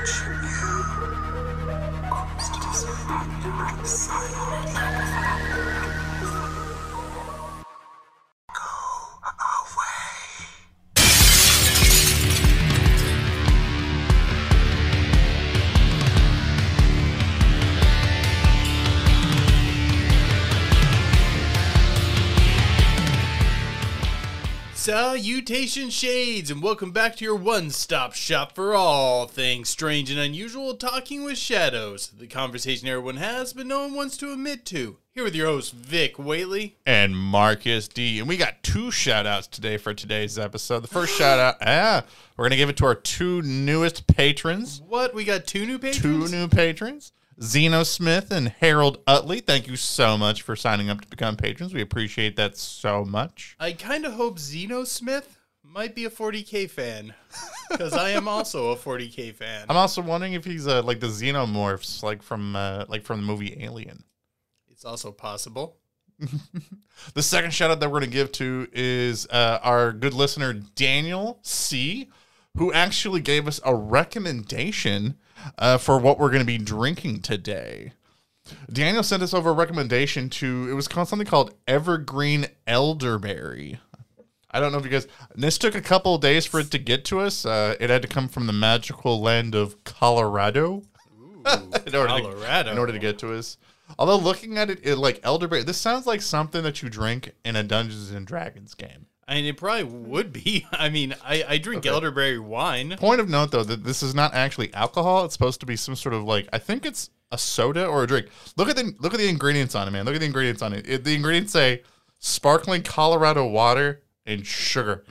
watching you. Ghosts are silent. Go Salutation Shades, and welcome back to your one stop shop for all things strange and unusual talking with shadows. The conversation everyone has, but no one wants to admit to. Here with your host, Vic Whaley. and Marcus D. And we got two shout outs today for today's episode. The first shout out, ah, we're going to give it to our two newest patrons. What? We got two new patrons? Two new patrons, Zeno Smith and Harold Utley. Thank you so much for signing up to become patrons. We appreciate that so much. I kind of hope Zeno Smith might be a 40k fan, because I am also a 40k fan. I'm also wondering if he's uh, like the xenomorphs, like from uh, like from the movie Alien. It's also possible. The second shout out that we're going to give to is uh, our good listener, Daniel C., who actually gave us a recommendation uh, for what we're going to be drinking today. Daniel sent us over a recommendation to, it was called something called Evergreen Elderberry. I don't know if you guys, this took a couple of days for it to get to us. Uh, it had to come from the magical land of Colorado in, order Colorado. To, in order to get to us. Although looking at it, it like elderberry, this sounds like something that you drink in a Dungeons and Dragons game. I mean, it probably would be. I mean, I, I drink elderberry wine. Point of note though that this is not actually alcohol. It's supposed to be some sort of like I think it's a soda or a drink. Look at the look at the ingredients on it, man. Look at the ingredients on it. it the ingredients say sparkling Colorado water and sugar.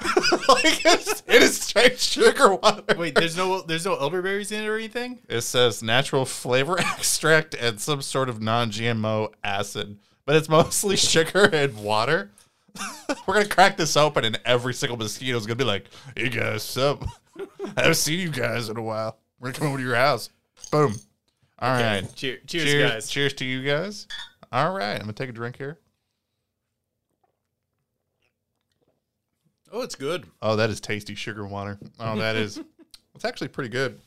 like it's, it is straight sugar water. Wait, there's no there's no elderberries in it or anything? It says natural flavor extract and some sort of non-GMO acid, but it's mostly sugar and water. We're gonna crack this open, and every single mosquito is gonna be like, "Hey guys, sup? I haven't seen you guys in a while. We're gonna come over to your house." Boom. All right. Cheer, cheers, cheers, guys. cheers to you guys. All right, I'm gonna take a drink here. Oh, it's good. Oh, that is tasty sugar water. Oh, that is. It's actually pretty good.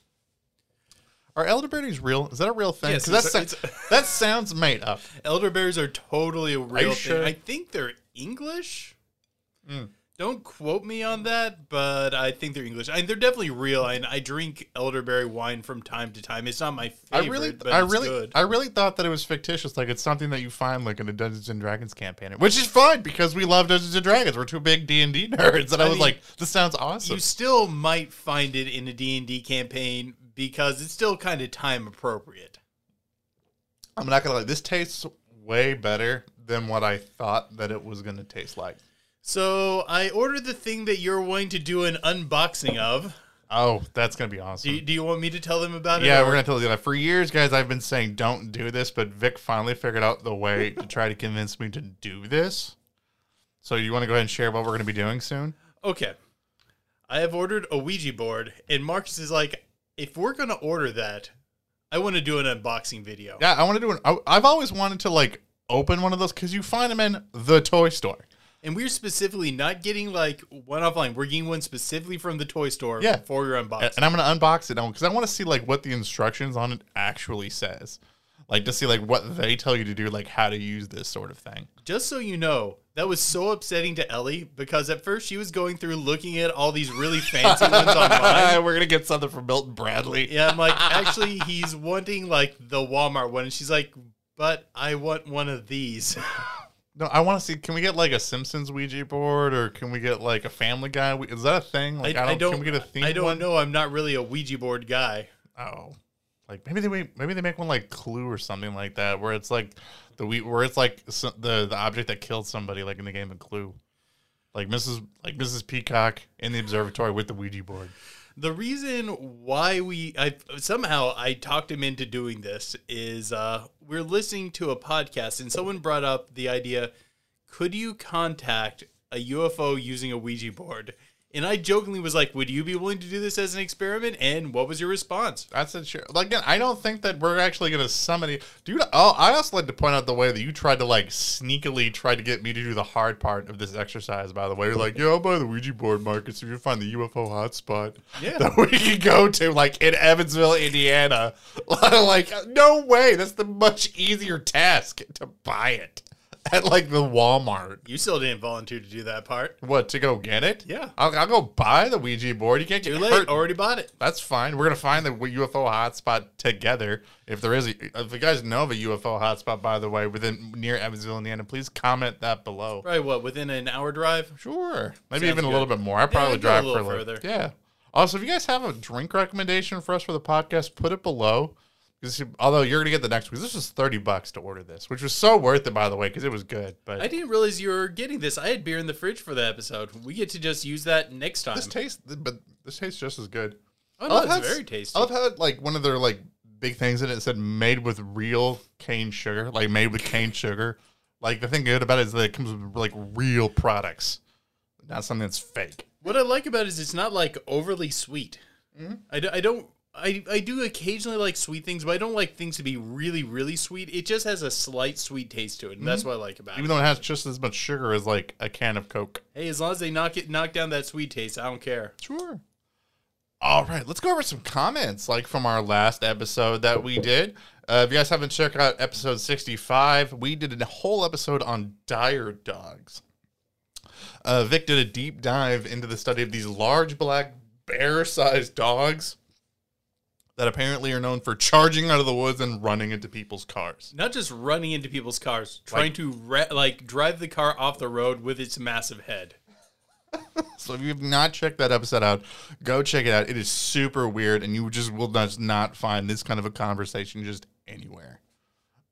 Are elderberries real? Is that a real thing? Yes, that, sa- that sounds made up. Elderberries are totally a real thing. sure? I think they're English. Mm. Don't quote me on that, but I think they're English. I they're definitely real. And I drink elderberry wine from time to time. It's not my favorite, I really, but I it's really, good. I really thought that it was fictitious. Like it's something that you find like in a Dungeons and Dragons campaign, which is fine because we love Dungeons and Dragons. We're two big D and D nerds, and I, I was mean, like, this sounds awesome. you still might find it in a D&D campaign because it's still kind of time appropriate. I'm not gonna lie, this tastes way better than what I thought that it was gonna taste like. So I ordered the thing that you're wanting to do an unboxing of. Oh, that's gonna be awesome. Do you, do you want me to tell them about it? yeah, or- we're gonna tell that. For years, guys, I've been saying don't do this, but Vic finally figured out the way to try to convince me to do this. So you want to go ahead and share what we're gonna be doing soon? Okay. I have ordered a Ouija board, and Marcus is like, if we're going to order that, I want to do an unboxing video. Yeah, I want to do an. I, I've always wanted to like open one of those because you find them in the toy store. And we're specifically not getting like one offline. We're getting one specifically from the toy store Yeah. for your unboxing. and I'm gonna unbox it now because I want to see like what the instructions on it actually says, like to see like what they tell you to do, like how to use this sort of thing. Just so you know, that was so upsetting to Ellie because at first she was going through looking at all these really fancy ones online. We're gonna get something from Milton Bradley. Yeah, I'm like, actually, he's wanting like the Walmart one. And she's like, but I want one of these. No, I want to see. Can we get like a Simpsons Ouija board, or can we get like a Family Guy? Is that a thing? Like, I, I don't, Can we get a theme? I don't one? know. I'm not really a Ouija board guy. Oh, like maybe they make- maybe they make one like Clue or something like that, where it's like the where it's like the the object that killed somebody, like in the game of Clue, like Mrs. like Mrs. Peacock in the observatory with the Ouija board. The reason why we I somehow I talked him into doing this is uh, we're listening to a podcast and someone brought up the idea: could you contact a UFO using a Ouija board? And I jokingly was like, "Would you be willing to do this as an experiment?" And what was your response? That's it. Sure. Like again, I don't think that we're actually gonna summon it, dude. Oh, I also like to point out the way that you tried to like sneakily try to get me to do the hard part of this exercise. By the way, you're like, "Yo, I'll buy the Ouija board, Marcus, if you find the UFO hotspot Yeah. that we can go to, like in Evansville, Indiana." like, no way. That's the much easier task to buy it at like the Walmart. You still didn't volunteer to do that part. What to go get it? Yeah. I'll, I'll go buy the Ouija board. You can't get Too late. hurt. Already bought it. That's fine. We're gonna find the UFO hotspot together. If there is, a, if you guys know of a UFO hotspot, by the way, within near Evansville, Indiana, please comment that below. Right, what within an hour drive. Sure, maybe Sounds even a little bit more. I probably drive for a little- further. Yeah. Also, if you guys have a drink recommendation for us for the podcast, put it below. Although you're gonna get the next week, this was thirty bucks to order this, which was so worth it, by the way, because it was good. But I didn't realize you were getting this. I had beer in the fridge for the episode. We get to just use that next time. this tastes, but this tastes just as good. oh I no, love it's very tasty. I love how like one of their like big things in it said made with real cane sugar, like made with cane sugar. Like the thing good about it is that it comes with like real products, not something that's fake. What I like about it is it's not like overly sweet. Mm-hmm. I, I don't. I, I do occasionally like sweet things, but I don't like things to be really, really sweet. It just has a slight sweet taste to it, and that's what I like about Mm-hmm. Even though it has just as much sugar as like a can of Coke. Hey, as long as they knock it, knock down that sweet taste, I don't care. Sure. All right, let's go over some comments like from our last episode that we did. Uh, if you guys haven't checked out episode 65, we did a whole episode on dire dogs. Uh, Vic did a deep dive into the study of these large black bear sized dogs that apparently are known for charging out of the woods and running into people's cars. Not just running into people's cars, trying to re- like drive the car off the road with its massive head. So if you have not checked that episode out, go check it out. It is super weird, and you just will just not find this kind of a conversation just anywhere.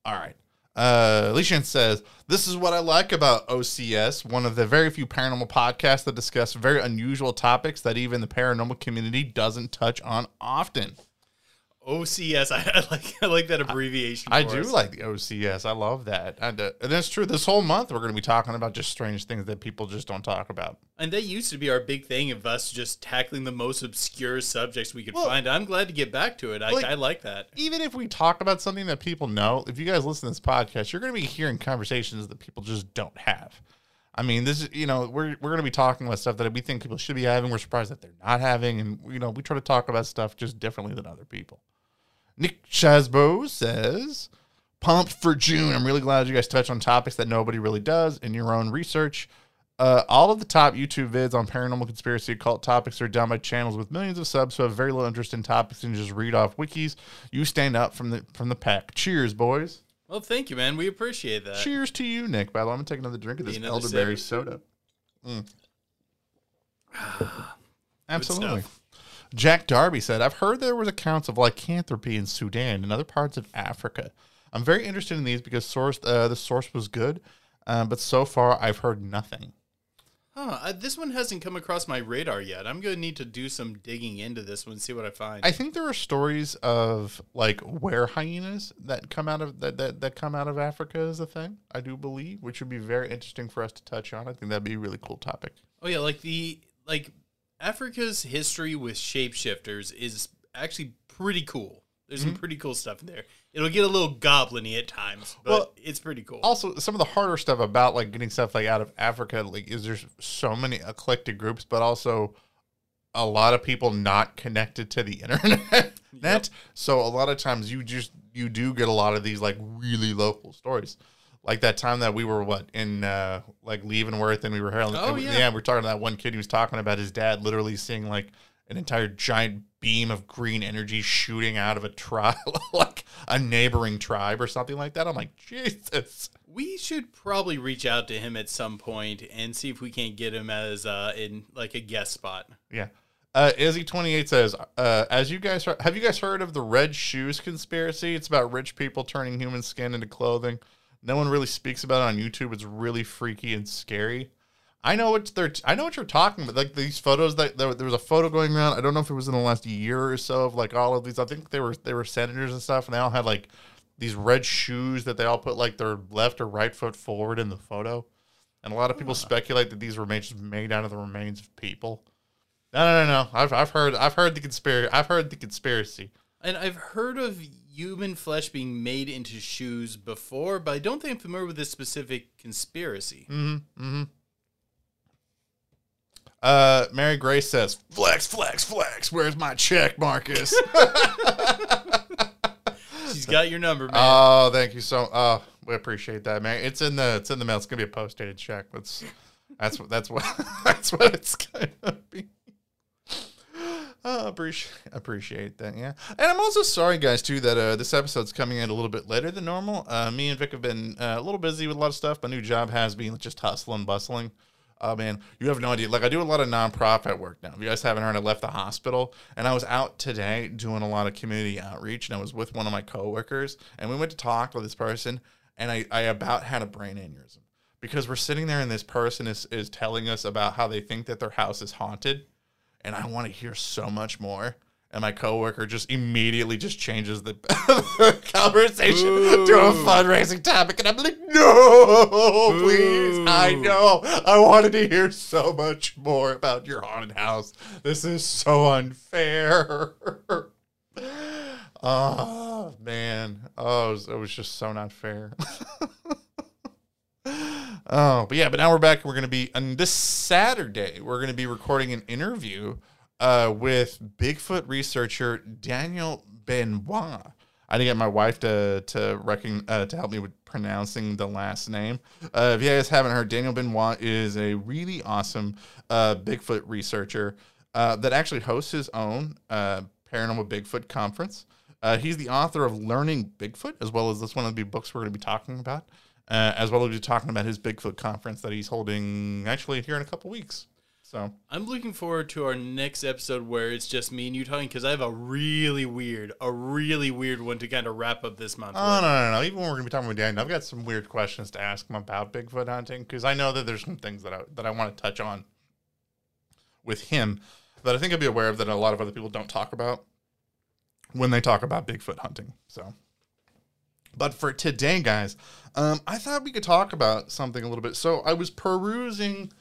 All right. Uh, Lishan says, This is what I like about OCS, one of the very few paranormal podcasts that discuss very unusual topics that even the paranormal community doesn't touch on often. OCS, I, I like I like that abbreviation. I for do us. like the OCS. I love that. And, uh, and it's true. This whole month, we're going to be talking about just strange things that people just don't talk about. And that used to be our big thing of us just tackling the most obscure subjects we could Well, find. I'm glad to get back to it. I, like- I like that. even if we talk about something that people know, if you guys listen to this podcast, you're going to be hearing conversations that people just don't have. I mean, this is, you know, we're, we're going to be talking about stuff that we think people should be having. We're surprised that they're not having. And, you know, we try to talk about stuff just differently than other people. Nick Chasbo says, pumped for June. I'm really glad you guys touch on topics that nobody really does in your own research. Uh, all of the top YouTube vids on paranormal conspiracy occult topics are done by channels with millions of subs who have very little interest in topics and just read off wikis. You stand up from the from the pack. Cheers, boys. Well, thank you, man. We appreciate that. Cheers to you, Nick. By the way, I'm gonna take another drink of this elderberry soda. Mm. Absolutely. Jack Darby said, I've heard there was accounts of lycanthropy in Sudan and other parts of Africa. I'm very interested in these because source uh, the source was good, uh, but so far I've heard nothing. Huh, uh, this one hasn't come across my radar yet. I'm going to need to do some digging into this one and see what I find. I think there are stories of like where hyenas that come out of that, that that come out of Africa as a thing. I do believe, which would be very interesting for us to touch on. I think that'd be a really cool topic. oh yeah, like the like Africa's history with shapeshifters is actually pretty cool. There's Mm-hmm. some pretty cool stuff in there. It'll get a little goblin-y at times, but Well, it's pretty cool. Also, some of the harder stuff about like getting stuff like out of Africa, like is there's so many eclectic groups, but also a lot of people not connected to the internet. net. So a lot of times you just you do get a lot of these like really local stories. Like that time that we were what in uh like Leavenworth and we were hailing Oh, and- yeah. yeah, we are talking to that one kid who was talking about his dad literally seeing like an entire giant beam of green energy shooting out of a tribe like a neighboring tribe or something like that. I'm like, Jesus. We should probably reach out to him at some point and see if we can't get him as uh in like a guest spot. Yeah. Uh, Izzy28 says, uh, as you guys have you guys heard of the red shoes conspiracy? It's about rich people turning human skin into clothing. No one really speaks about it on YouTube. It's really freaky and scary. I know what they're. I know what you're talking about. Like these photos that there, there was a photo going around. I don't know if it was in the last year or so of like all of these. I think they were they were senators and stuff, and they all had like these red shoes that they all put like their left or right foot forward in the photo. And a lot of people speculate that these were made just made out of the remains of people. No, no, no, no. I've I've heard I've heard the conspiracy. I've heard the conspiracy. And I've heard of human flesh being made into shoes before, but I don't think I'm familiar with this specific conspiracy. Uh, Mary Grace says, "Flex, flex, flex. Where's my check, Marcus?" She's got your number, man. oh, thank you so. Oh, we appreciate that, man. It's in the it's in the mail. It's gonna be a post dated check. That's that's what that's what that's what it's gonna be. Oh, appreciate appreciate that, yeah. And I'm also sorry, guys, too, that uh, this episode's coming in a little bit later than normal. Uh, me and Vic have been uh, a little busy with a lot of stuff. My new job has been just hustling, bustling. Oh man, you have no idea. Like I do a lot of nonprofit work now. If you guys haven't heard, I left the hospital and I was out today doing a lot of community outreach, and I was with one of my coworkers, and we went to talk with this person, and I, I about had a brain aneurysm because we're sitting there and this person is is telling us about how they think that their house is haunted, and I want to hear so much more. And my coworker just immediately just changes the conversation to a fundraising topic, and I'm like, no, please, I know, I wanted to hear so much more about your haunted house. This is so unfair. oh man, oh, it was, it was just so not fair. Oh, but yeah, but now we're back. We're going to be on this Saturday. We're going to be recording an interview uh, with Bigfoot researcher Daniel Benoit. I didn't get my wife to to reckon uh, to help me with pronouncing the last name. Uh, if you guys haven't heard, Daniel Benoit is a really awesome uh, Bigfoot researcher uh, that actually hosts his own uh, paranormal Bigfoot conference. Uh, he's the author of Learning Bigfoot, as well as this one of the books we're going to be talking about, uh, as well as be talking about his Bigfoot conference that he's holding actually here in a couple weeks. So I'm looking forward to our next episode where it's just me and you talking because I have a really weird, a really weird one to kind of wrap up this month. Oh with. no, no, no! Even when we're gonna be talking with Daniel, I've got some weird questions to ask him about Bigfoot hunting because I know that there's some things that I that I want to touch on with him that I think I'd be aware of that a lot of other people don't talk about when they talk about Bigfoot hunting. So, but for today, guys, um, I thought we could talk about something a little bit. So I was perusing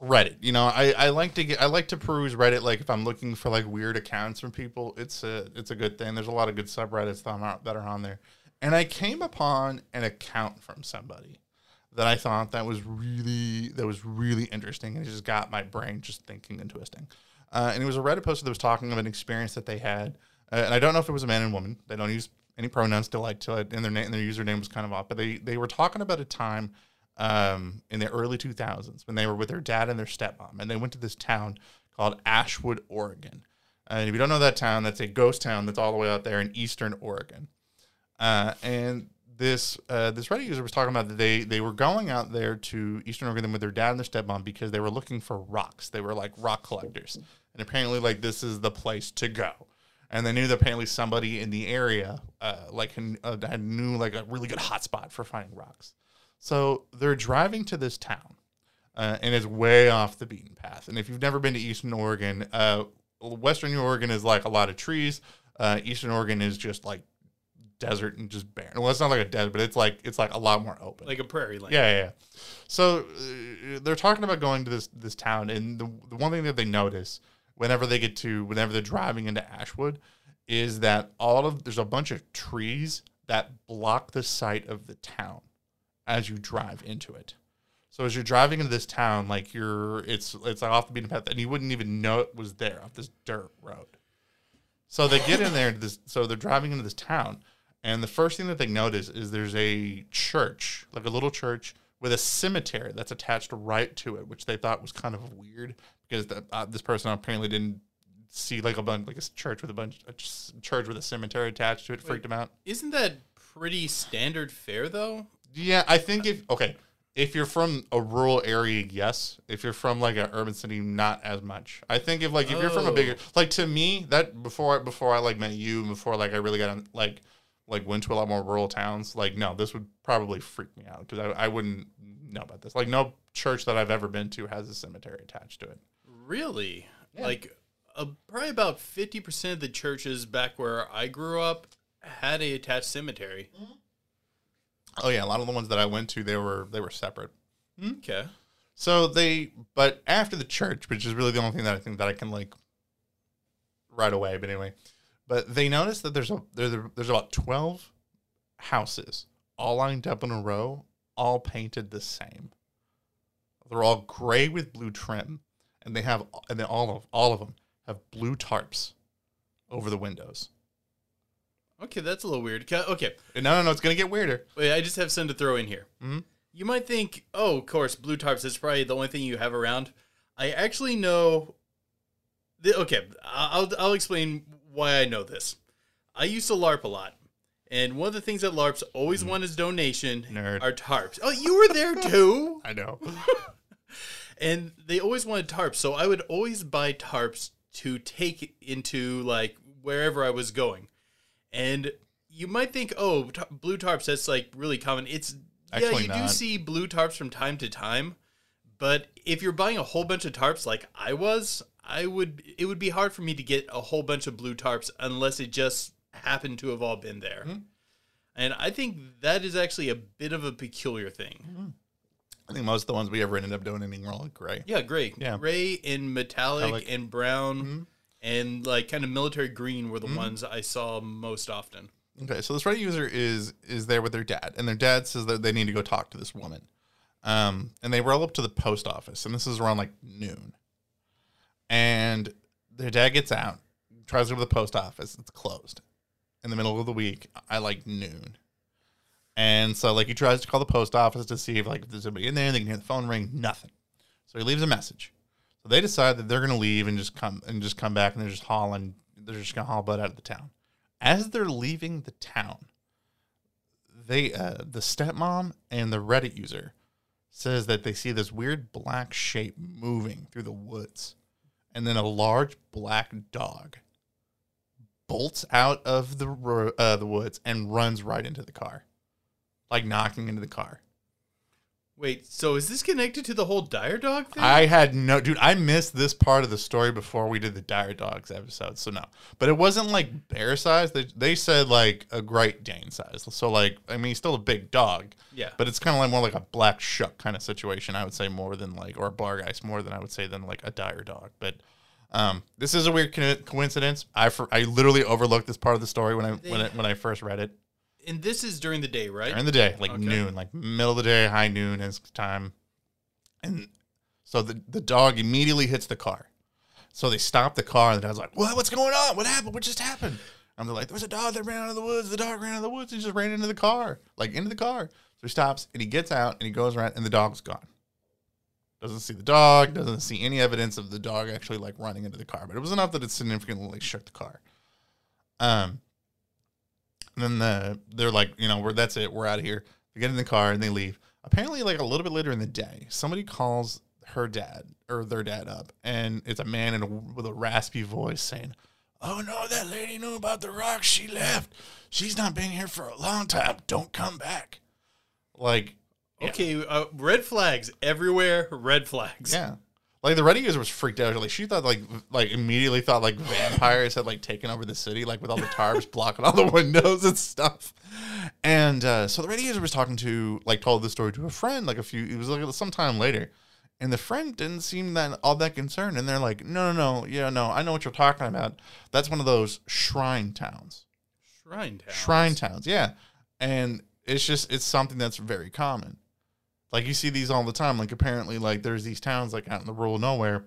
Reddit. You know, I, I like to get I like to peruse Reddit. Like if I'm looking for like weird accounts from people, it's a it's a good thing. There's a lot of good subreddits that are, that are on there, and I came upon an account from somebody that I thought that was really that was really interesting, and it just got my brain just thinking and twisting. Uh, and it was a Reddit post that was talking of an experience that they had, uh, and I don't know if it was a man and woman. They don't use any pronouns to like to it, and their name, their username was kind of off. But they they were talking about a time um, in the early 2000s when they were with their dad and their stepmom, and they went to this town called Ashwood, Oregon. And if you don't know that town, that's a ghost town that's all the way out there in eastern Oregon. Uh, and this uh, this Reddit user was talking about that they they were going out there to Eastern Oregon with their dad and their stepmom because they were looking for rocks. They were like rock collectors, and apparently like this is the place to go. And they knew that apparently somebody in the area uh, like had- uh, knew like a really good hotspot for finding rocks. So they're driving to this town, uh, and it's way off the beaten path. And if you've never been to Eastern Oregon, uh, Western Oregon is like a lot of trees. Uh, Eastern Oregon is just like desert and just barren. Well, it's not like a desert, but it's like it's like a lot more open. like a prairie land. Yeah, yeah. yeah. So uh, they're talking about going to this this town, and the, the one thing that they notice whenever they get to whenever they're driving into Ashwood is that all of there's a bunch of trees that block the sight of the town as you drive into it. So as you're driving into this town, like you're it's it's off the beaten path, and you wouldn't even know it was there off this dirt road. So they get in there. This, so they're driving into this town, and the first thing that they notice is there's a church, like a little church with a cemetery that's attached right to it, which they thought was kind of weird because the, uh, this person apparently didn't see like a bunch like a church with a bunch a church with a cemetery attached to it. Freaked him out. Isn't that pretty standard fare though? Yeah, I think if okay, if you're from a rural area, yes. If you're from like an urban city, not as much. I think if like if you're from a bigger Oh. like to me that before before I like met you before like I really got on, like like went to a lot more rural towns, like no, this would probably freak me out because I, I wouldn't know about this. Like no church that I've ever been to has a cemetery attached to it. Really? Like, uh, probably about fifty percent of the churches back where I grew up had a attached cemetery. Oh yeah, a lot of the ones that I went to they were they were separate. Okay. So they, but after the church, which is really the only thing that I think that I can like right away. But anyway, but they noticed that there's a there's, there's about twelve houses all lined up in a row, all painted the same. They're all gray with blue trim, and they have and then all of all of them have blue tarps over the windows. Okay, that's a little weird. Okay, And no, no, no, it's gonna get weirder. wait, I just have something to throw in here. Mhm. You might think, oh, of course, blue tarps. That's probably the only thing you have around. I actually know. The, okay, I'll I'll explain why I know this. I used to LARP a lot, and one of the things that LARPs always want as donation Mm. Nerd. are tarps. Oh, you were there too. I know. and they always wanted tarps so i would always buy tarps to take into like wherever i was going and you might think oh t- blue tarps that's like really common it's yeah Actually you do see blue tarps from time to time but if you're buying a whole bunch of tarps like i was i would it would be hard for me to get a whole bunch of blue tarps unless it just happened to have all been there Hmm. and i think that is actually a bit of a peculiar thing Hmm. I think most of the ones we ever ended up donating were all gray. Yeah, gray. Yeah. Gray in metallic, Metallic. and brown Mhm. and like kind of military green were the Mm-hmm. ones I saw most often. Okay, so this Reddit user is is there with their dad, and their dad says that they need to go talk to this woman. Um, and they roll up to the post office, and this is around like noon. And their dad gets out, tries to go to the post office. It's closed in the middle of the week I like noon. And so like he tries to call the post office to see if like if there's anybody in there, they can hear the phone ring, nothing. So he leaves a message. So they decide that they're gonna leave and just come and just come back and they're just hauling they're just gonna haul butt out of the town. As they're leaving the town, they uh the stepmom and the Reddit user says that they see this weird black shape moving through the woods. And then a large black dog bolts out of the uh, the woods and runs right into the car, like knocking into the car. Wait, so is this connected to the whole dire dog thing? I had no, dude. I missed this part of the story before we did the Dire Dogs episode, so no. But it wasn't like bear size. They they said like a Great Dane size. So like, I mean, he's still a big dog, yeah. but it's kind of like more like a black shuck kind of situation. I would say more than like or a bargeist more than I would say than like a dire dog. But um, this is a weird co- coincidence. I for, I literally overlooked this part of the story when I when I, when I first read it and this is during the day, right? during the day, like Okay. noon, like middle of the day, high noon is time. And so the, the dog immediately hits the car. So they stop the car, and the dog's like, What? What's going on? What happened? What just happened? And they're like, There was a dog that ran out of the woods. The dog ran out of the woods and just ran into the car, like into the car. So he stops and he gets out and he goes around, and the dog's gone. Doesn't see the dog, doesn't see any evidence of the dog actually like running into the car, but it was enough that it significantly like, shook the car. Um, and then the they're like, you know, we're that's it, we're out of here. They get in the car and they leave. Apparently, like a little bit later in the day, somebody calls her dad or their dad up, and it's a man in a, with a raspy voice saying, "Oh no, that lady knew about the rock. She left. She's not been here for a long time. Don't come back." Like, yeah. Okay, uh, red flags everywhere. Red flags. Yeah. Like the Reddit user was freaked out. Like she thought like like immediately thought like vampires had like taken over the city, like with all the tarps blocking all the windows and stuff. And uh, so the Reddit user was talking to like told the story to a friend like a few it was like sometime later. And the friend didn't seem that all that concerned. And they're like, no, no, no, yeah, no, I know what you're talking about. That's one of those shrine towns. Shrine towns. Shrine towns, yeah. And it's just it's something that's very common. Like you see these all the time. Like apparently, like there's these towns like out in the rural nowhere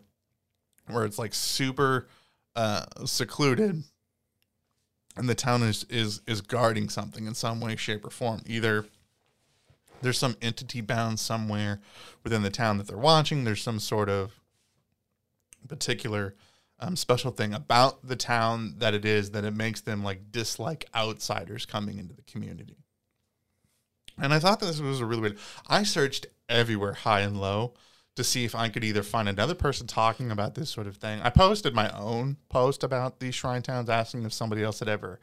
where it's like super uh secluded and the town is is is guarding something in some way, shape, or form. Either there's some entity bound somewhere within the town that they're watching, there's some sort of particular um, special thing about the town that it is that it makes them like dislike outsiders coming into the community. And I thought that this was a really weird. I searched everywhere, high and low, to see if I could either find another person talking about this sort of thing. I posted my own post about these shrine towns, asking if somebody else had ever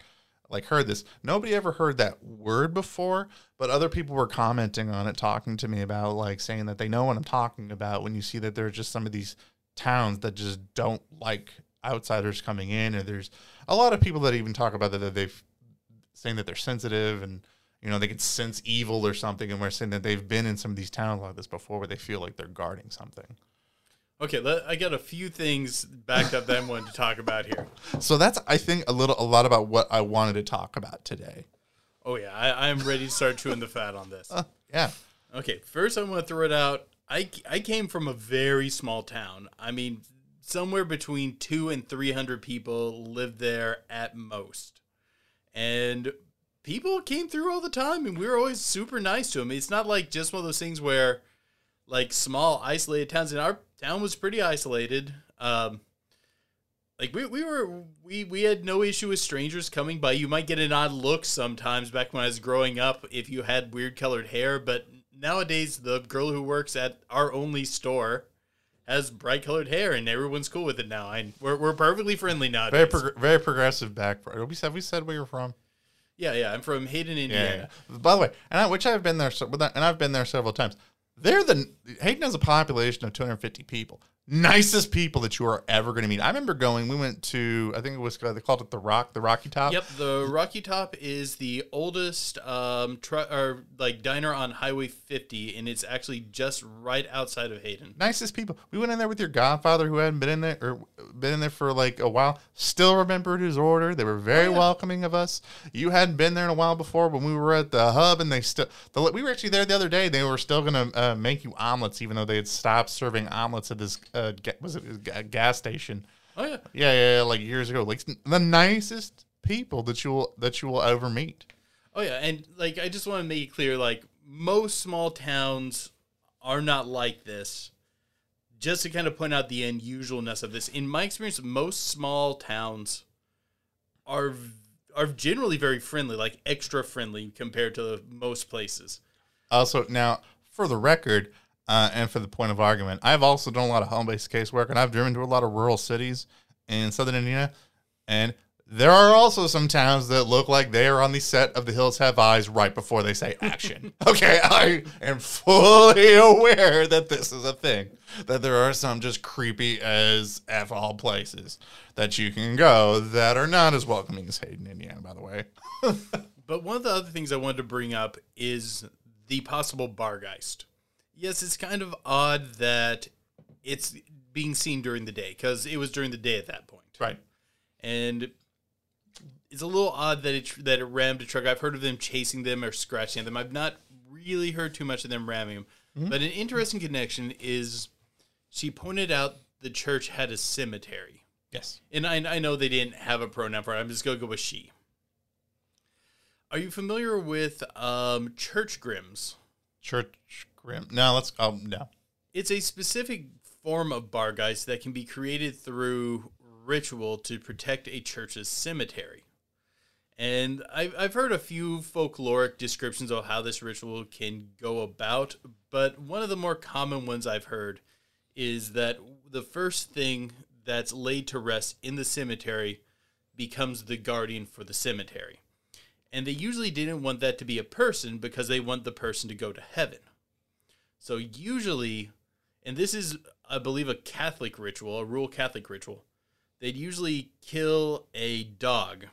like heard this. Nobody ever heard that word before, but other people were commenting on it, talking to me about like saying that they know what I'm talking about when you see that there are just some of these towns that just don't like outsiders coming in, or there's a lot of people that even talk about that, that they've saying that they're sensitive and you know they could sense evil or something, and we're saying that they've been in some of these towns like this before, where they feel like they're guarding something. Okay, let, I got a few things backed up that I wanted to talk about here. So that's I think a little a lot about what I wanted to talk about today. Oh yeah, I, I'm ready to start chewing the fat on this. Uh, yeah, Okay, first I want to throw it out. I, I came from a very small town. I mean, somewhere between two and three hundred people lived there at most, and people came through all the time, and we were always super nice to them. It's not like just one of those things where, like, small isolated towns. And our town was pretty isolated. Um, like we, we were we we had no issue with strangers coming by. You might get an odd look sometimes back when I was growing up if you had weird colored hair, but nowadays the girl who works at our only store has bright colored hair and everyone's cool with it now. And we're, we're perfectly friendly now. very prog- very progressive back. We said we said where you're from. Yeah, yeah. I'm from Hayden. Indiana. yeah. By the way, and I, which I've been there, so- and I've been there several times. They're the Hayden has a population of 250 people. Nicest people that you are ever going to meet. I remember going. We went to. I think it was they called it the Rock, the Rocky Top. Yep, the Rocky Top is the oldest um tr- or like diner on Highway 50 and it's actually just right outside of Hayden. nicest people. We went in there with your godfather who hadn't been in there or been in there for like a while. Still remembered his order. They were very welcoming of us. You hadn't been there in a while before when we were at the hub, and they still. The, we were actually there the other day. They were still gonna uh, make you omelets, even though they had stopped serving omelets at this uh, ga- was it a gas station. Oh yeah. Yeah, yeah, yeah, like years ago. Like the nicest people that you will that you will ever meet. Oh yeah, and like I just want to make it clear, like most small towns are not like this. Just to kind of point out the unusualness of this, in my experience, most small towns are are generally very friendly, like extra friendly compared to most places. Also, now for the record, uh, and for the point of argument, I've also done a lot of home-based casework, and I've driven to a lot of rural cities in southern Indiana, and there are also some towns that look like they are on the set of The Hills Have Eyes right before they say action. okay, I am fully aware that this is a thing. That there are some just creepy as f all places that you can go that are not as welcoming as Hayden, Indiana. By the way, But one of the other things I wanted to bring up is the possible bargeist. Yes, it's kind of odd that it's being seen during the day because it was during the day at that point. right? and it's a little odd that it that it rammed a truck. I've heard of them chasing them or scratching at them. I've not really heard too much of them ramming them. But an interesting connection is she pointed out the church had a cemetery, Yes. and I, I know they didn't have a pronoun for it. I'm just gonna go with she. Are you familiar with um, church grims? Church Grim. No, let's. Oh no. It's a specific form of bargeist that can be created through ritual to protect a church's cemetery. And I've, I've heard a few folkloric descriptions of how this ritual can go about, but one of the more common ones I've heard is that the first thing that's laid to rest in the cemetery becomes the guardian for the cemetery. And they usually didn't want that to be a person because they want the person to go to heaven. So usually, and this is, I believe, a Catholic ritual, a rural Catholic ritual, they'd usually kill a dog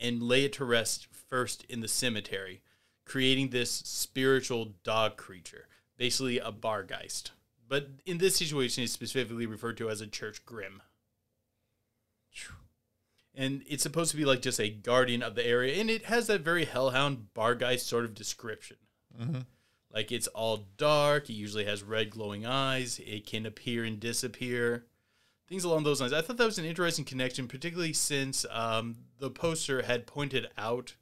and lay it to rest first in the cemetery, creating this spiritual dog creature, basically a bargeist. But in this situation, it's specifically referred to as a church grim. And it's supposed to be like just a guardian of the area, and it has that very hellhound bargeist sort of description. Mm-hmm. Like it's all dark. It usually has red glowing eyes. It can appear and disappear. Things along those lines. I thought that was an interesting connection, particularly since um, the poster had pointed out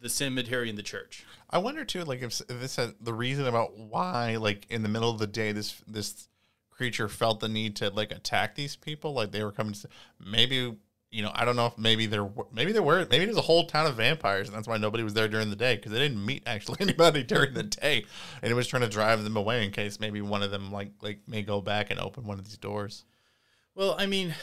the cemetery and the church. I wonder too, like if, if this had the reason about why, like in the middle of the day, this this creature felt the need to like attack these people, like they were coming. to Maybe you know, I don't know if maybe there maybe there were maybe there's a whole town of vampires, and that's why nobody was there during the day because they didn't meet actually anybody during the day, and it was trying to drive them away in case maybe one of them like like may go back and open one of these doors. Well, I mean,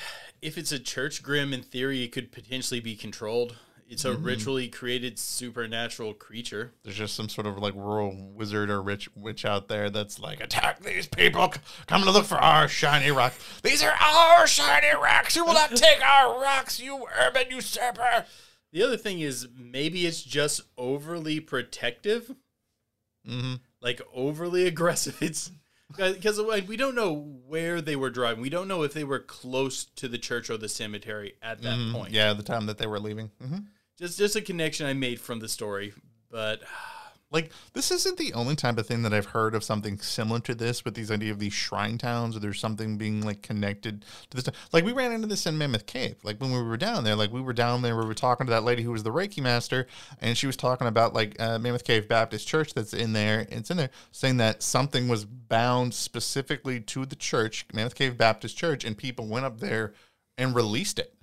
if it's a church grim, in theory, it could potentially be controlled. It's a ritually created supernatural creature. There's just some sort of like rural wizard or rich witch out there that's like, attack these people, come to look for our shiny rock. These are our shiny rocks. You will not take our rocks, you urban usurper. The other thing is maybe it's just overly protective, Mm-hmm. like overly aggressive. It's because like, we don't know where they were driving. We don't know if they were close to the church or the cemetery at that point. Mm-hmm. Yeah, the time that they were leaving. hmm Just just a connection I made from the story, but Like this isn't the only type of thing that I've heard of something similar to this with these idea of these shrine towns or there's something being like connected to this. Like we ran into this in Mammoth Cave. Like when we were down there, like we were down there, we were talking to that lady who was the Reiki master, and she was talking about like uh, Mammoth Cave Baptist Church that's in there. It's in there saying that something was bound specifically to the church, Mammoth Cave Baptist Church, and people went up there and released it.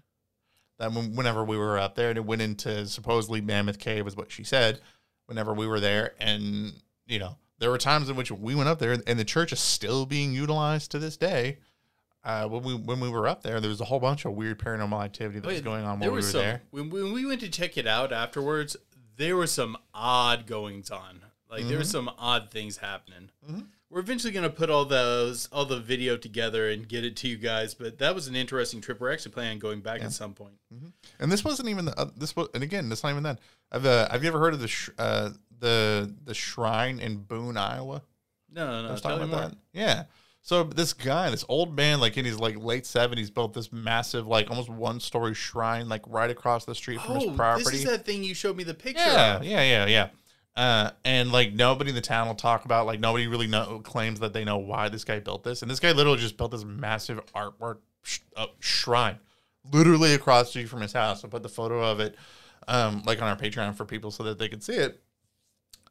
That whenever we were up there, and it went into supposedly Mammoth Cave, was what she said whenever we were there. And, you know, there were times in which we went up there and the church is still being utilized to this day. Uh, when we when we were up there, there was a whole bunch of weird paranormal activity that was going on while we were some there. when, when we went to check it out afterwards. There were some odd goings on. Like there were Mm-hmm. some odd things happening. We're eventually gonna put all those all the video together and get it to you guys. But that was an interesting trip. We're actually planning on going back at some point. And this wasn't even the, uh, this was, and again, that's not even that. Have uh, Have you ever heard of the sh- uh, the the shrine in Boone, Iowa? No, no, no. I was talking about more. that. Yeah. So this guy, this old man, like in his like late seventies, built this massive, like almost one story shrine, like right across the street from his Oh, property. this is that thing you showed me the picture Yeah, of. yeah, yeah, yeah. Uh, and like nobody in the town will talk about like nobody really know claims that they know why this guy built this, and this guy literally just built this massive artwork sh- uh, shrine, literally across street from his house. I put the photo of it, um, like on our Patreon for people so that they could see it.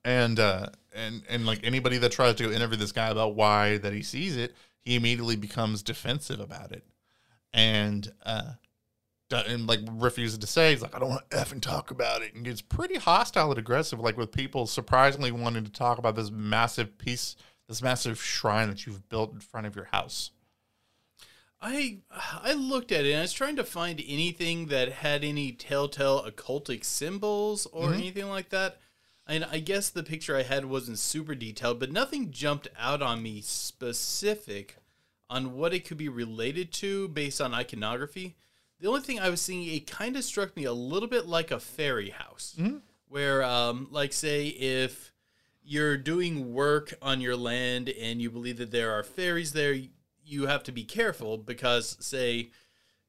And uh, and and like anybody that tries to go interview this guy about why that he sees it, he immediately becomes defensive about it, and uh, and like refuses to say he's like I don't want to effing talk about it and gets pretty hostile and aggressive like with people surprisingly wanting to talk about this massive piece this massive shrine that you've built in front of your house. I I looked at it and I was trying to find anything that had any telltale occultic symbols or Mm-hmm. anything like that. And I guess the picture I had wasn't super detailed, but nothing jumped out on me specific on what it could be related to based on iconography. The only thing I was seeing, it kind of struck me a little bit like a fairy house, where, um, like, say, if you're doing work on your land and you believe that there are fairies there, you have to be careful because, say,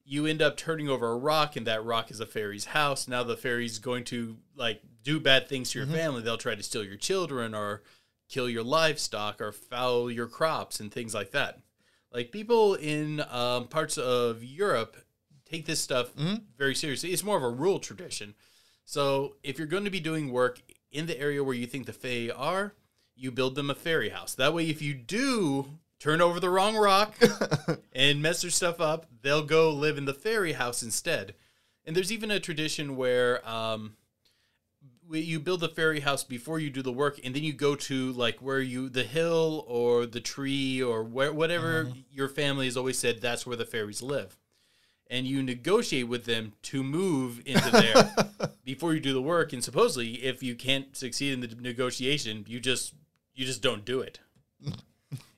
you end up turning over a rock and that rock is a fairy's house. Now the fairy's going to like do bad things to your family. They'll try to steal your children or kill your livestock or foul your crops and things like that. Like people in um, parts of Europe take this stuff very seriously. It's more of a rural tradition. So if you're going to be doing work in the area where you think the Fae are, you build them a fairy house. That way, if you do turn over the wrong rock and mess their stuff up, they'll go live in the fairy house instead. And there's even a tradition where um, you build the fairy house before you do the work, and then you go to like where you the hill or the tree or where whatever your family has always said that's where the fairies live and you negotiate with them to move into there before you do the work. And supposedly if you can't succeed in the negotiation you just you just don't do it.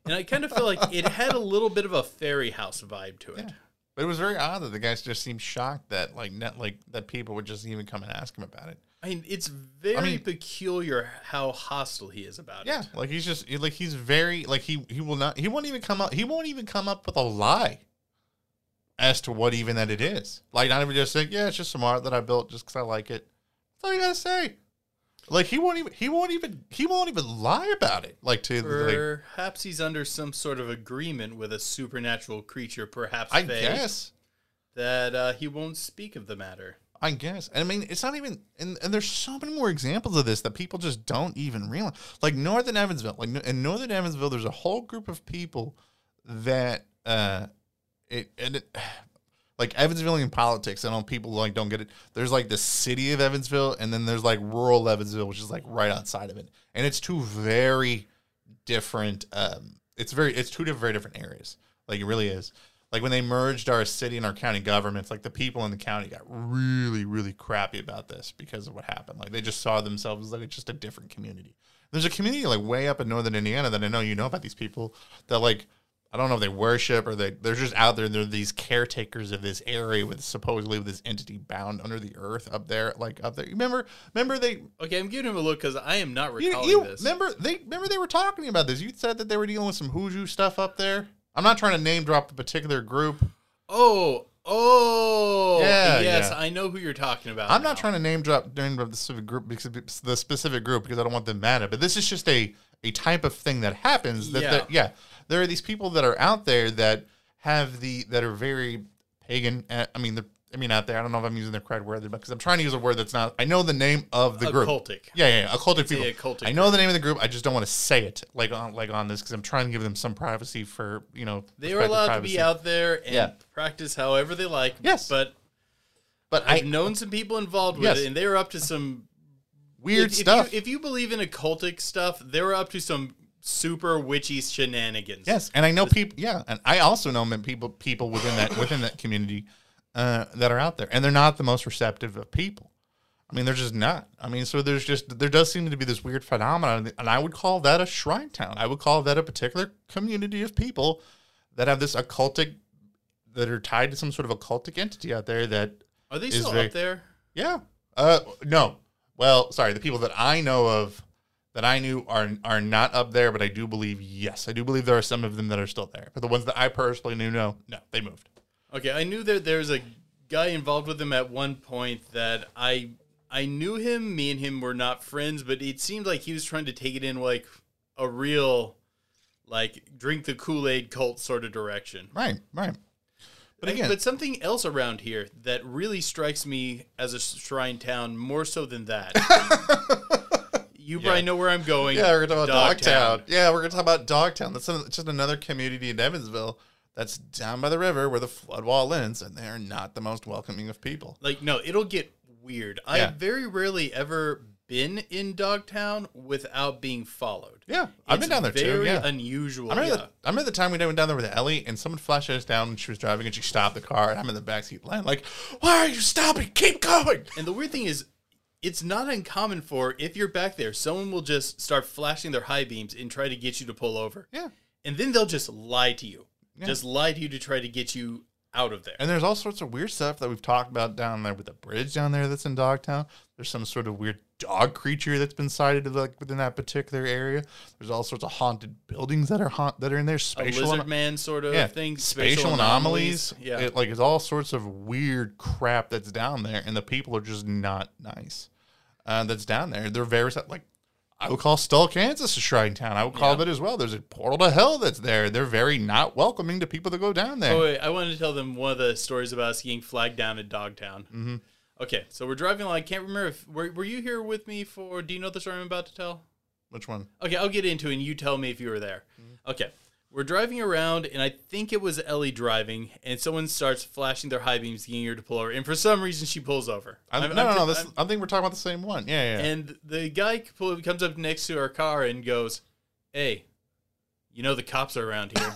And i kind of feel like it had a little bit of a fairy house vibe to it. But it was very odd that the guys just seemed shocked that like net like that people would just even come and ask him about it. i mean it's very mean- peculiar how hostile he is about Yeah, it. Yeah, like he's just like he's very like he he will not he won't even come up he won't even come up with a lie as to what even that it is. Like not even just saying yeah it's just some art that I built just because I like it. That's all you gotta say. Like he won't even he won't even he won't even lie about it. Like to like perhaps he's under some sort of agreement with a supernatural creature perhaps I guess that uh, he won't speak of the matter I guess. And I mean, it's not even, and, and there's so many more examples of this that people just don't even realize. Like Northern Evansville, like in Northern Evansville, there's a whole group of people that, uh, it, and it, like Evansvillian politics. I know people like don't get it. There's like the city of Evansville, and then there's like rural Evansville, which is like right outside of it, and it's two very different. Um, it's very, it's two very different areas. Like it really is. Like when they merged our city and our county governments, like the people in the county got really, really crappy about this because of what happened. Like they just saw themselves as like it's just a different community. There's a community like way up in northern Indiana that I know you know about these people that like I don't know if they worship or they they're just out there. They're these caretakers of this area with supposedly with this entity bound under the earth up there, like up there. You remember? Remember they? Okay, I'm giving him a look because I am not recalling you this. remember they? Remember they were talking about this. You said that they were dealing with some Hoosier stuff up there. I'm not trying to name drop a particular group. Oh, oh, Yeah, yes, yeah. I know who you're talking about. I'm not trying to name drop name drop the specific group because the specific group because I don't want them mad at. But this is just a a type of thing that happens. That Yeah. that- yeah, there are these people that are out there that have the that are very pagan. uh, I mean, they're, I mean out there. I don't know if I'm using the correct word because I'm trying to use a word that's not. I know the name of the group. Occultic. Yeah, yeah, yeah, occultic people. occultic I know the name of the group. I just don't want to say it like on like on this because I'm trying to give them some privacy for you know. They are allowed to be out there and Yeah. practice however they like. Yes. but but I I've known some people involved with Yes. it, and they were up to some weird if, stuff. If you, if you believe in occultic stuff, they were up to some super witchy shenanigans. Yes, and I know people. Yeah, and I also know people people within that within that community uh, that are out there, and they're not the most receptive of people. I mean, they're just not. I mean, so there's just there does seem to be this weird phenomenon, and I would call that a shrine town. I would call that a particular community of people that have this occultic that are tied to some sort of occultic entity out there that Are they still very- up there? yeah. Uh, no. Well, sorry. The people that I know of, that I knew are are not up there, but I do believe yes, I do believe there are some of them that are still there. But the ones that I personally knew, no, no, they moved. Okay, I knew that there was a guy involved with him at one point that I I knew him. Me and him were not friends, but it seemed like he was trying to take it in like a real, like drink the Kool Aid cult sort of direction. Right, right. But again, but something else around here that really strikes me as a shrine town more so than that. you probably know where I'm going. yeah, we're gonna talk about Dogtown. Dogtown. Yeah, we're gonna talk about Dogtown. That's a, just another community in Evansville that's down by the river where the flood wall ends, and they are not the most welcoming of people. Like no, it'll get weird. Yeah. I've very rarely ever been in Dogtown without being followed. Yeah, I've been down there too. Very Yeah. unusual. I remember, yeah. the, I remember the time we went down there with Ellie, and someone flashed us down when she was driving, and she stopped the car, and I'm in the backseat like, "Why are you stopping? Keep going!" And the weird thing is, it's not uncommon for if you're back there, someone will just start flashing their high beams and try to get you to pull over. Yeah, And then they'll just lie to you. Yeah. Just lie to you to try to get you out of there. and there's all sorts of weird stuff that we've talked about down there with the bridge down there that's in Dogtown. There's some sort of weird dog creature that's been sighted like within that particular area. There's all sorts of haunted buildings that are haunt that are in there. A Spatial lizard ano- man sort of yeah, thing. spatial, anomalies. Yeah. it, like it's all sorts of weird crap that's down there, and the people are just not nice. Uh, that's down there. They're very like I would call Stull, Kansas a shrine town. I would call Yeah. it as well. There's a portal to hell that's there. They're very not welcoming to people that go down there. Oh, wait, I wanted to tell them one of the stories about us getting flagged down at Dogtown. Mm-hmm. Okay, so we're driving along. I can't remember if were, were you here with me for. Do you know the story I'm about to tell? Which one? Okay, I'll get into it and you tell me if you were there. Mm-hmm. Okay. We're driving around and I think it was Ellie driving and someone starts flashing their high beams getting her to pull over and for some reason she pulls over. I'm, I'm- no, I'm no, no. This, I think we're talking about the same one. Yeah, yeah. and the guy pull- comes up next to our car and goes, "Hey, you know the cops are around here."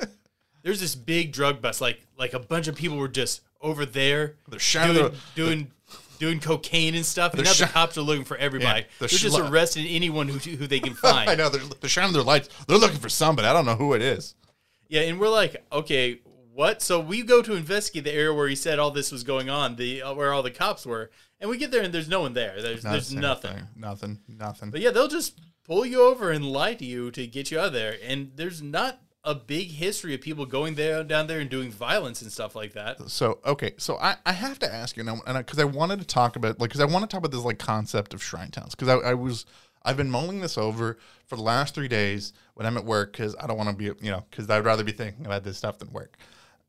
There's this big drug bust like like a bunch of people were just over there They're shining doing their- doing doing cocaine and stuff and now the cops are looking for everybody. Yeah, they're they're just arresting anyone who who they can find. I know they're, they're shining their lights. They're looking for somebody. I don't know who it is. Yeah, and we're like, okay, what? So we go to investigate the area where he said all this was going on, the uh, where all the cops were, and we get there and there's no one there. There's Not there's nothing. thing. Nothing. Nothing. But yeah, they'll just pull you over and lie to you to get you out of there. And there's not a big history of people going there down there and doing violence and stuff like that. So okay, so I, I have to ask you now, and because I, wanted to talk about like because I want to talk about this like concept of shrine towns because I, I was I've been mulling this over for the last three days when I'm at work because I don't want to be you know because I'd rather be thinking about this stuff than work,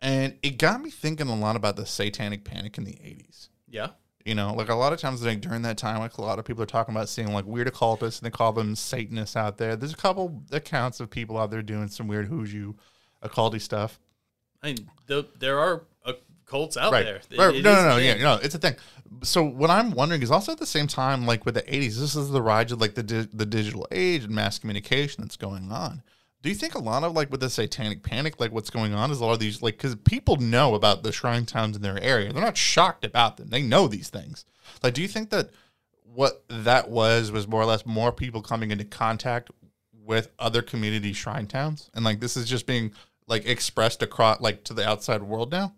and it got me thinking a lot about the satanic panic in the '80s. Yeah. You know, like a lot of times like during that time, like a lot of people are talking about seeing like weird occultists and they call them Satanists out there. There's a couple accounts of people out there doing some weird Hoosier occulty stuff. I mean, the, there are cults out right. there. It- right. it no, is no, no. Yeah, no. It's a thing. So what I'm wondering is also at the same time, like with the '80s, this is the rise of like the di- the digital age and mass communication that's going on. Do you think a lot of like with the satanic panic, like what's going on is a lot of these like because people know about the shrine towns in their area, they're not shocked about them. They know these things. Like, do you think that what that was was more or less more people coming into contact with other community shrine towns, and like this is just being like expressed across like to the outside world now.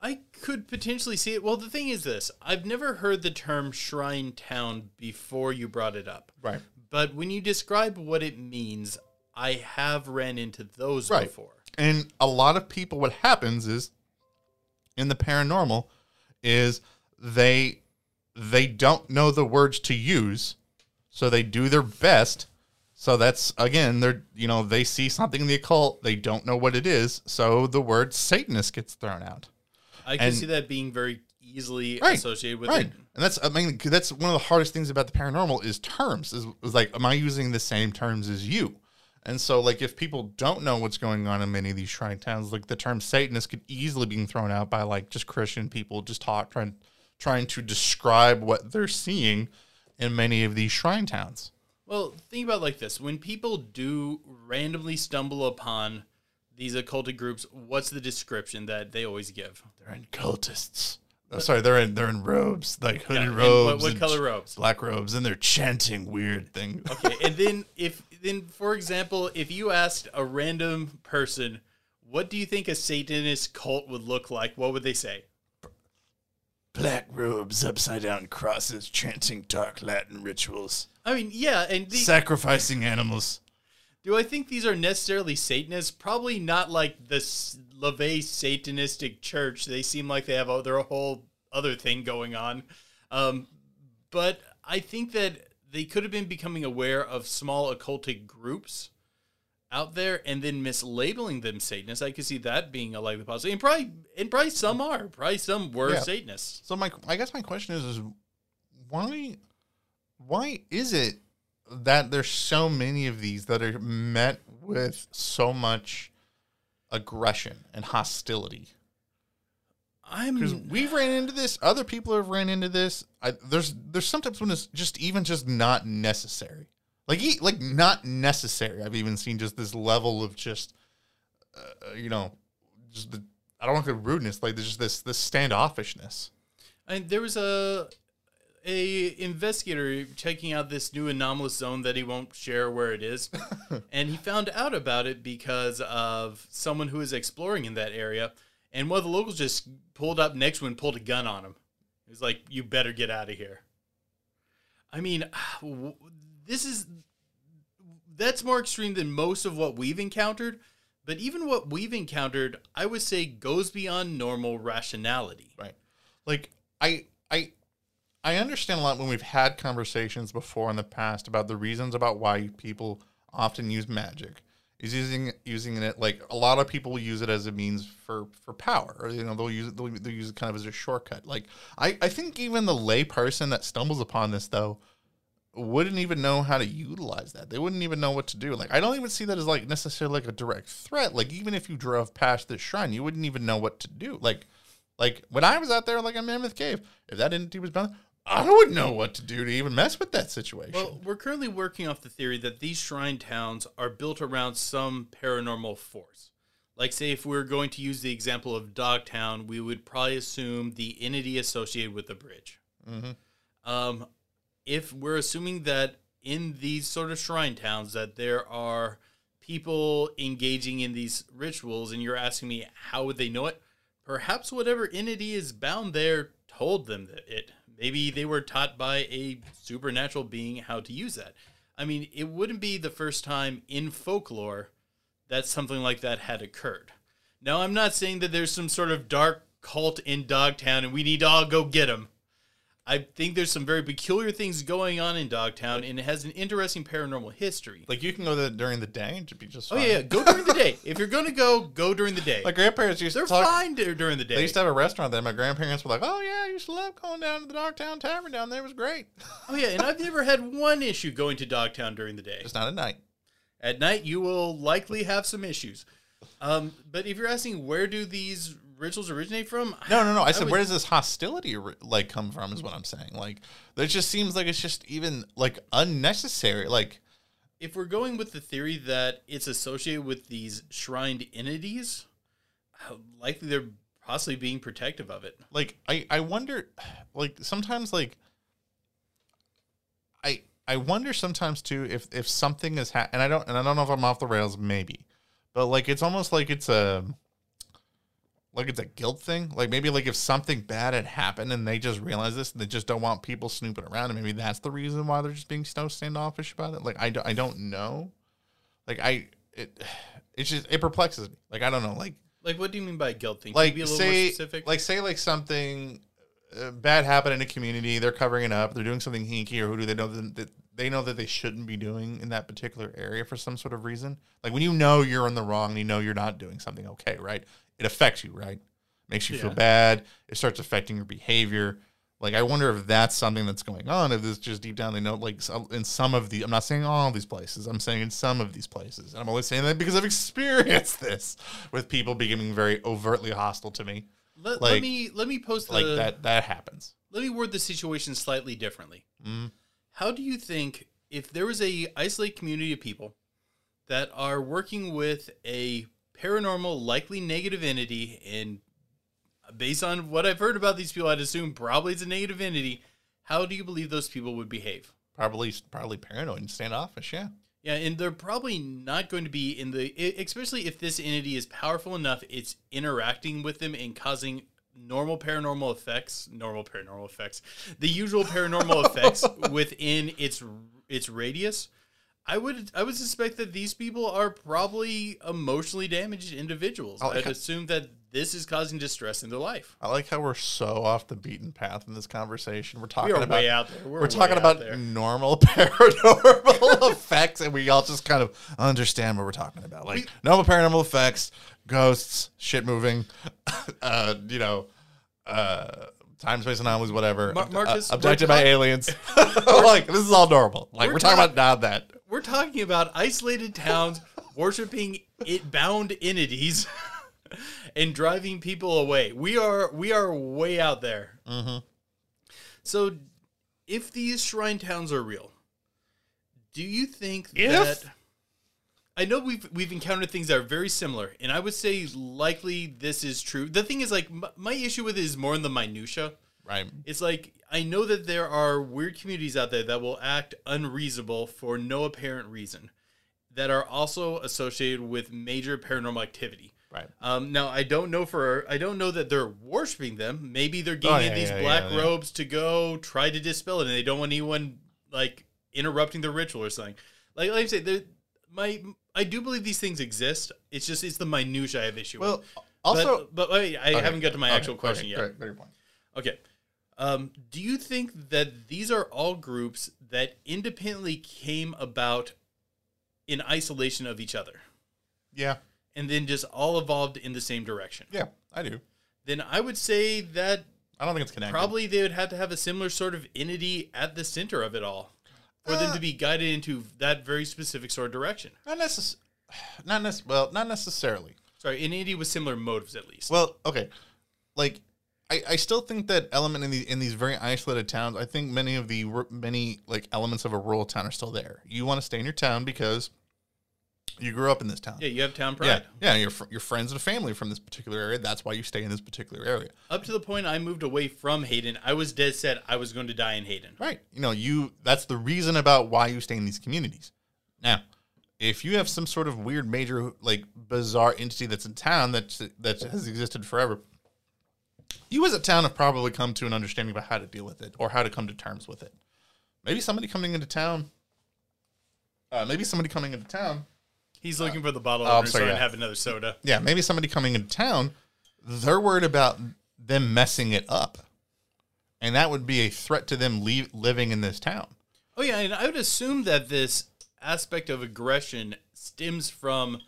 I could potentially see it. Well, the thing is this I've never heard the term shrine town before you brought it up. Right. But when you describe what it means, I have ran into those Right. before. And a lot of people, what happens is in the paranormal is they they don't know the words to use, so they do their best. So that's again, they're you know they see something in the occult, they don't know what it is, so the word Satanist gets thrown out. I can And- see that being very easily Right, associated with right it. and that's i mean that's one of the hardest things about the paranormal is terms is, is like am i using the same terms as you and so like if people don't know what's going on in many of these shrine towns like the term satanist could easily be thrown out by like just christian people just talk trying trying to describe what they're seeing in many of these shrine towns. Well, think about it like this: when people do randomly stumble upon these occultic groups, what's the description that they always give? they're in cultists Oh, sorry they're in they're in robes like hooded Yeah, robes what- what color robes? black robes and they're chanting weird things Okay, and then if then for example, if you asked a random person, what do you think a Satanist cult would look like? What would they say? black robes upside down crosses chanting dark latin rituals I mean, yeah, and the, sacrificing animals. do I think these are necessarily Satanists? Probably not like the S- LaVey Satanistic Church. They seem like they have a, their whole other thing going on. Um, but I think that they could have been becoming aware of small occultic groups out there and then mislabeling them Satanists. I could see that being a likely possibility. And probably, and probably some are. Probably some were Yeah. Satanists. So my, I guess my question is, is why, why is it that there's so many of these that are met with so much aggression and hostility? I'm because we've ran into this, other people have ran into this. I, there's there's sometimes when it's just even just not necessary, like like not necessary. I've even seen just this level of just, uh, you know, just the I don't want to say rudeness, like there's just this this standoffishness. And there was a a investigator checking out this new anomalous zone that he won't share where it is, and he found out about it because of someone who was exploring in that area, and one of the locals just pulled up next to him and pulled a gun on him. He was like, "You better get out of here." I mean, this is that's more extreme than most of what we've encountered. But even what we've encountered, I would say, goes beyond normal rationality. Right. Like I I I understand a lot when we've had conversations before in the past about the reasons about why people often use magic. Is using using it like a lot of people use it as a means for for power, or you know they'll use it they'll, they'll use it kind of as a shortcut. Like I I think even the lay person that stumbles upon this though wouldn't even know how to utilize that. They wouldn't even know what to do. Like I don't even see that as like necessarily like a direct threat. Like even if you drove past this shrine, you wouldn't even know what to do. Like like when I was out there like in Mammoth Cave, if that entity was bound, I wouldn't know what to do to even mess with that situation. Well, we're currently working off the theory that these shrine towns are built around some paranormal force. Like, say, if we're going to use the example of Dogtown, we would probably assume the entity associated with the bridge. Mhm. Um, if we're assuming that in these sort of shrine towns that there are people engaging in these rituals, and you're asking me how would they know it? Perhaps whatever entity is bound there told them that it. Maybe they were taught by a supernatural being how to use that. I mean, it wouldn't be the first time in folklore that something like that had occurred. Now, I'm not saying that there's some sort of dark cult in Dogtown and we need to all go get them. I think there's some very peculiar things going on in Dogtown and it has an interesting paranormal history. like you can go there during the day and it'd be just Oh, fine. yeah, yeah, go during the day. If you're going to go, go during the day. My grandparents used They're to talk. fine dur- during the day. They used to have a restaurant there. My grandparents were like, "Oh yeah, I used to love going down to the Dogtown Tavern down there. It was great." oh, yeah, and I've never had one issue going to Dogtown during the day. Just not at night. At night, you will likely have some issues. Um, but if you're asking where do these rituals originate from? No, no, no. I said, would- where does this hostility like come from? Is what I'm saying. Like, it just seems like it's just even like unnecessary. Like, If we're going with the theory that it's associated with these shrined entities, how likely they're possibly being protective of it. like I, I wonder, like sometimes, like, I, I wonder sometimes too if if something is ha- and I don't and I don't know if I'm off the rails, maybe, but like it's almost like it's a like it's a guilt thing. Like maybe like if something bad had happened and they just realize this and they just don't want people snooping around, and maybe that's the reason why they're just being so standoffish about it. Like I, don't, I don't know. Like I it it's just it perplexes me. Like I don't know. Like Like, what do you mean by guilt thing? Like you be a little say more specific? like say like something uh, bad happened in a community they're covering it up they're doing something hinky or who do they know that they know that they shouldn't be doing in that particular area for some sort of reason like when you know you're in the wrong and you know you're not doing something okay right it affects you right? Makes you feel bad. It starts affecting your behavior. Like i wonder if that's something that's going on if it's just deep down they know like in some of the i'm not saying all these places i'm saying in some of these places and i'm only saying that because i've experienced this with people becoming very overtly hostile to me. Let, like- let me let me post the, like that that happens. Let me word the situation slightly differently. Mm. How do you think if there was a isolated community of people that are working with a paranormal, likely negative entity, and based on what I've heard about these people, I'd assume probably it's a negative entity. How do you believe those people would behave? probably probably paranoid and standoffish yeah Yeah, and they're probably not going to be in the, especially if this entity is powerful enough, it's interacting with them and causing normal paranormal effects, normal paranormal effects, the usual paranormal effects within its its radius. I would I would suspect that these people are probably emotionally damaged individuals. Like I'd how- assume that this is causing distress in their life. i like how we're so off the beaten path in this conversation we're talking We about out there. We're, we're talking about there. normal paranormal effects and we all just kind of understand what we're talking about like We- normal paranormal effects ghosts shit moving uh you know uh time space anomalies whatever Mar- Marcus, uh, abducted by aliens like this is all normal like we're, We're talking talk- about now that We're talking about isolated towns worshiping it bound entities and driving people away. We are we are way out there. mm-hmm. So, if these shrine towns are real, do you think If? that? I know we've we've encountered things that are very similar, and I would say likely this is true. The thing is, like, m- my issue with it is more in the minutia. Right It's like I know that there are weird communities out there that will act unreasonable for no apparent reason, that are also associated with major paranormal activity. right Um, now I don't know for I don't know that they're worshiping them. Maybe they're getting Oh, yeah, these yeah, black yeah, robes to go try to dispel it, and they don't want anyone like interrupting the ritual or something. Like like I say, my I do believe these things exist. It's just it's the minutia I have issue well with. also but, but wait, I Okay, haven't got to my okay, actual question okay, yet. great, very point. Okay. Um, do you think that these are all groups that independently came about in isolation of each other yeah and then just all evolved in the same direction? yeah i do Then I would say that i don't think it's connected probably they would have to have a similar sort of entity at the center of it all for them Uh, to be guided into that very specific sort of direction. Not necess- not necess- well, not necessarily. Sorry, an entity with similar motives at least. Well, okay. Like I, I still think that element in the in these very isolated towns, I think many of the many like elements of a rural town are still there. You want to stay in your town because you grew up in this town. yeah, you have town Yeah, pride. yeah, your your friends and family from this particular area. That's why you stay in this particular area, Up to the point I moved away from Hayden, I was dead set I was going to die in Hayden. right? You know, you that's the reason about why you stay in these communities. Now, if you have some sort of weird, major, like bizarre entity that's in town that that has existed forever, you as a town have probably come to an understanding about how to deal with it or how to come to terms with it. Maybe somebody coming into town. Uh, maybe somebody coming into town. He's looking for the bottle oh, I'm so sorry, I yeah. have another soda. Yeah, maybe somebody coming into town. They're worried about them messing it up, and that would be a threat to them leave, living in this town. Oh yeah, and I would assume that this aspect of aggression stems from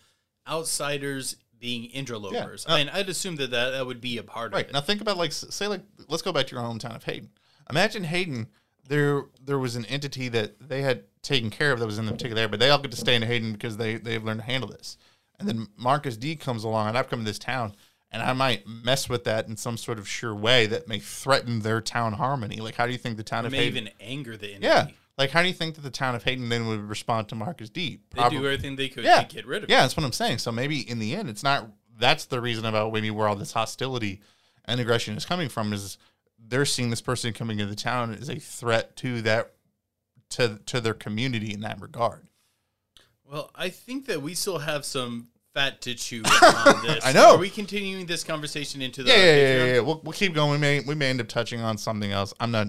outsiders being interlopers. Yeah. Uh, I mean, I'd assume that, that that would be a part Right of it. now, think about like say like let's go back to your hometown of Hayden. Imagine Hayden. There, there was an entity that they had taken care of that was in the particular area, but they all get to stay in Hayden because they they've learned to handle this. And then Marcus D comes along, and I've come to this town, and I might mess with that in some sort of sure way that may threaten their town harmony. Like, how do you think the town It of may Hayden? even anger the entity. yeah, like how do you think that the town of Hayden then would respond to Marcus D? They do everything they could yeah, to get rid of yeah, it. that's what I'm saying. So maybe in the end, it's not. That's the reason about maybe where all this hostility and aggression is coming from is they're seeing this person coming into the town as a threat to that to to their community in that regard. Well, I think that we still have some fat to chew on this. I know. Are we continuing this conversation into the Yeah, yeah, yeah, yeah, yeah. We'll, we'll keep going. We may we may end up touching on something else. I'm not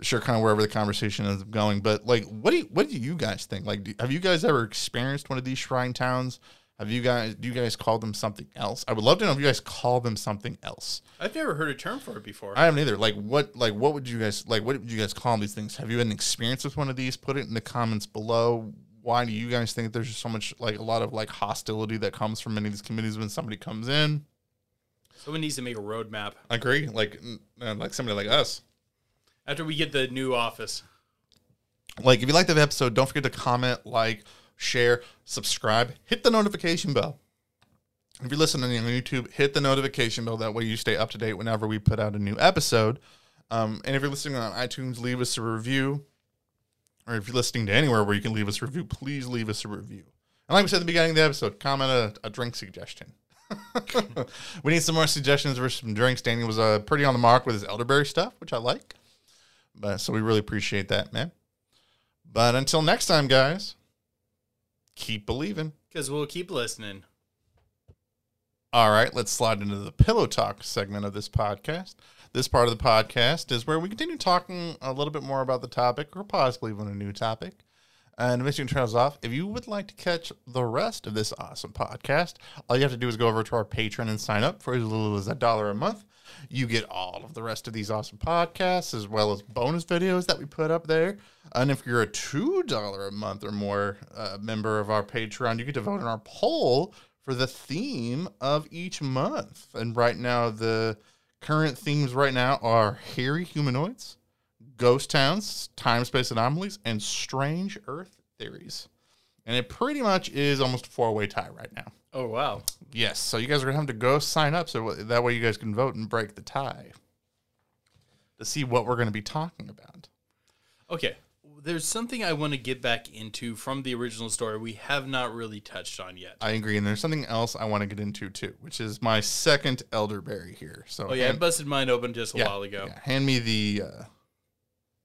sure kind of wherever the conversation is going, but like, what do you, what do you guys think? Like, do, have you guys ever experienced one of these shrine towns? Have you guys do you guys call them something else? I would love to know if you guys call them something else. I've never heard a term for it before. I haven't either. Like, what like what would you guys like? What would you guys call these things? Have you had an experience with one of these? Put it in the comments below. Why do you guys think there's so much like a lot of like hostility that comes from many of these communities when somebody comes in? Someone needs to make a roadmap I agree. Like, like somebody like us. After we get the new office. Like, if you like the episode, don't forget to comment, like, share, subscribe, hit the notification bell. If you're listening on YouTube, hit the notification bell. That way you stay up to date whenever we put out a new episode. Um, and if you're listening on iTunes, leave us a review. Or if you're listening to anywhere where you can leave us a review, please leave us a review. And like we said at the beginning of the episode, comment a, a drink suggestion. we need some more suggestions for some drinks. Daniel was uh, pretty on the mark with his elderberry stuff, which I like. But so we really appreciate that, man. But until next time, guys, keep believing. Because we'll keep listening. All right, let's slide into the pillow talk segment of this podcast. This part of the podcast is where we continue talking a little bit more about the topic or possibly even a new topic. And to Michigan Trails off, if you would like to catch the rest of this awesome podcast, all you have to do is go over to our Patreon and sign up for as little as a dollar a month. You get all of the rest of these awesome podcasts as well as bonus videos that we put up there. And if you're a $2 a month or more uh, member of our Patreon, you get to vote in our poll for the theme of each month. And right now, the current themes right now are hairy humanoids, ghost towns, time space anomalies, and strange Earth theories. And it pretty much is almost a four way tie right now. Oh, wow. Yes, so you guys are gonna have to go sign up so that way you guys can vote and break the tie to see what we're gonna be talking about. Okay. There's something I want to get back into from the original story we have not really touched on yet. I agree, and there's something else I want to get into too, which is my second elderberry here. So Oh, yeah. I busted mine open just a yeah, while ago. yeah, hand me the uh,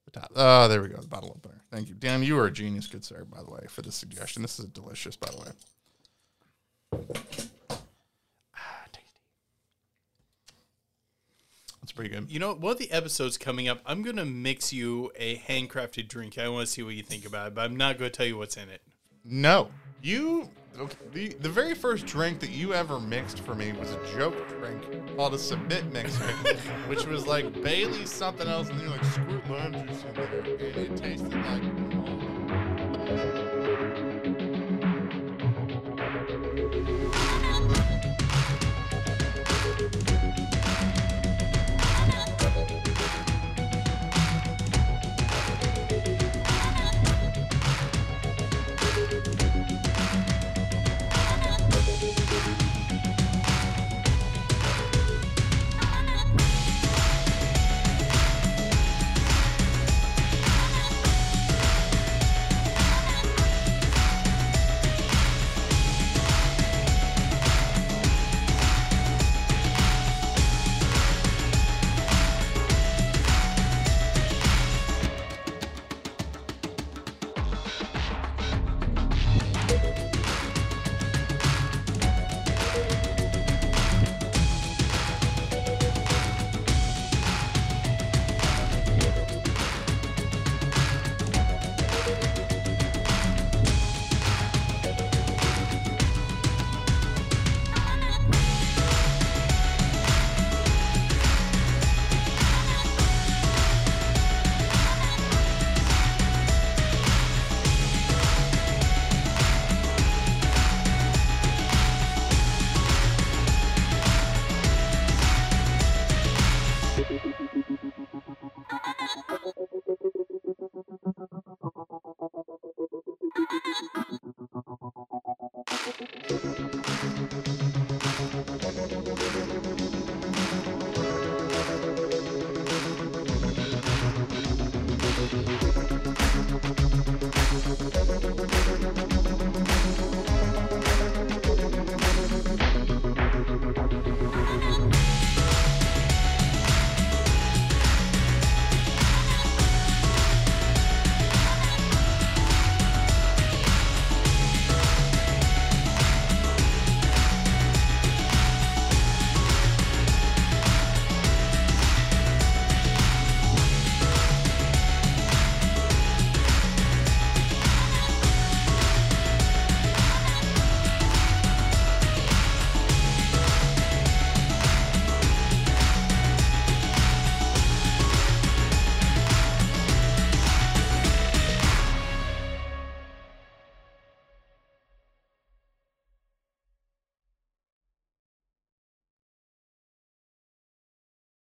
the top. Oh, there we go, the bottle opener. Thank you, Dan. You are a genius, good sir. By the way, for the suggestion. This is delicious, by the way. Ah, tasty. That's pretty good. You know, one of the episodes coming up, I'm going to mix you a handcrafted drink. I want to see what you think about it, but I'm not going to tell you what's in it. No, you. Okay, the the very first drink that you ever mixed for me was a joke drink called a submit mixer, which was like Bailey's something else, and then you're like screw lime juice in there, and it tasted like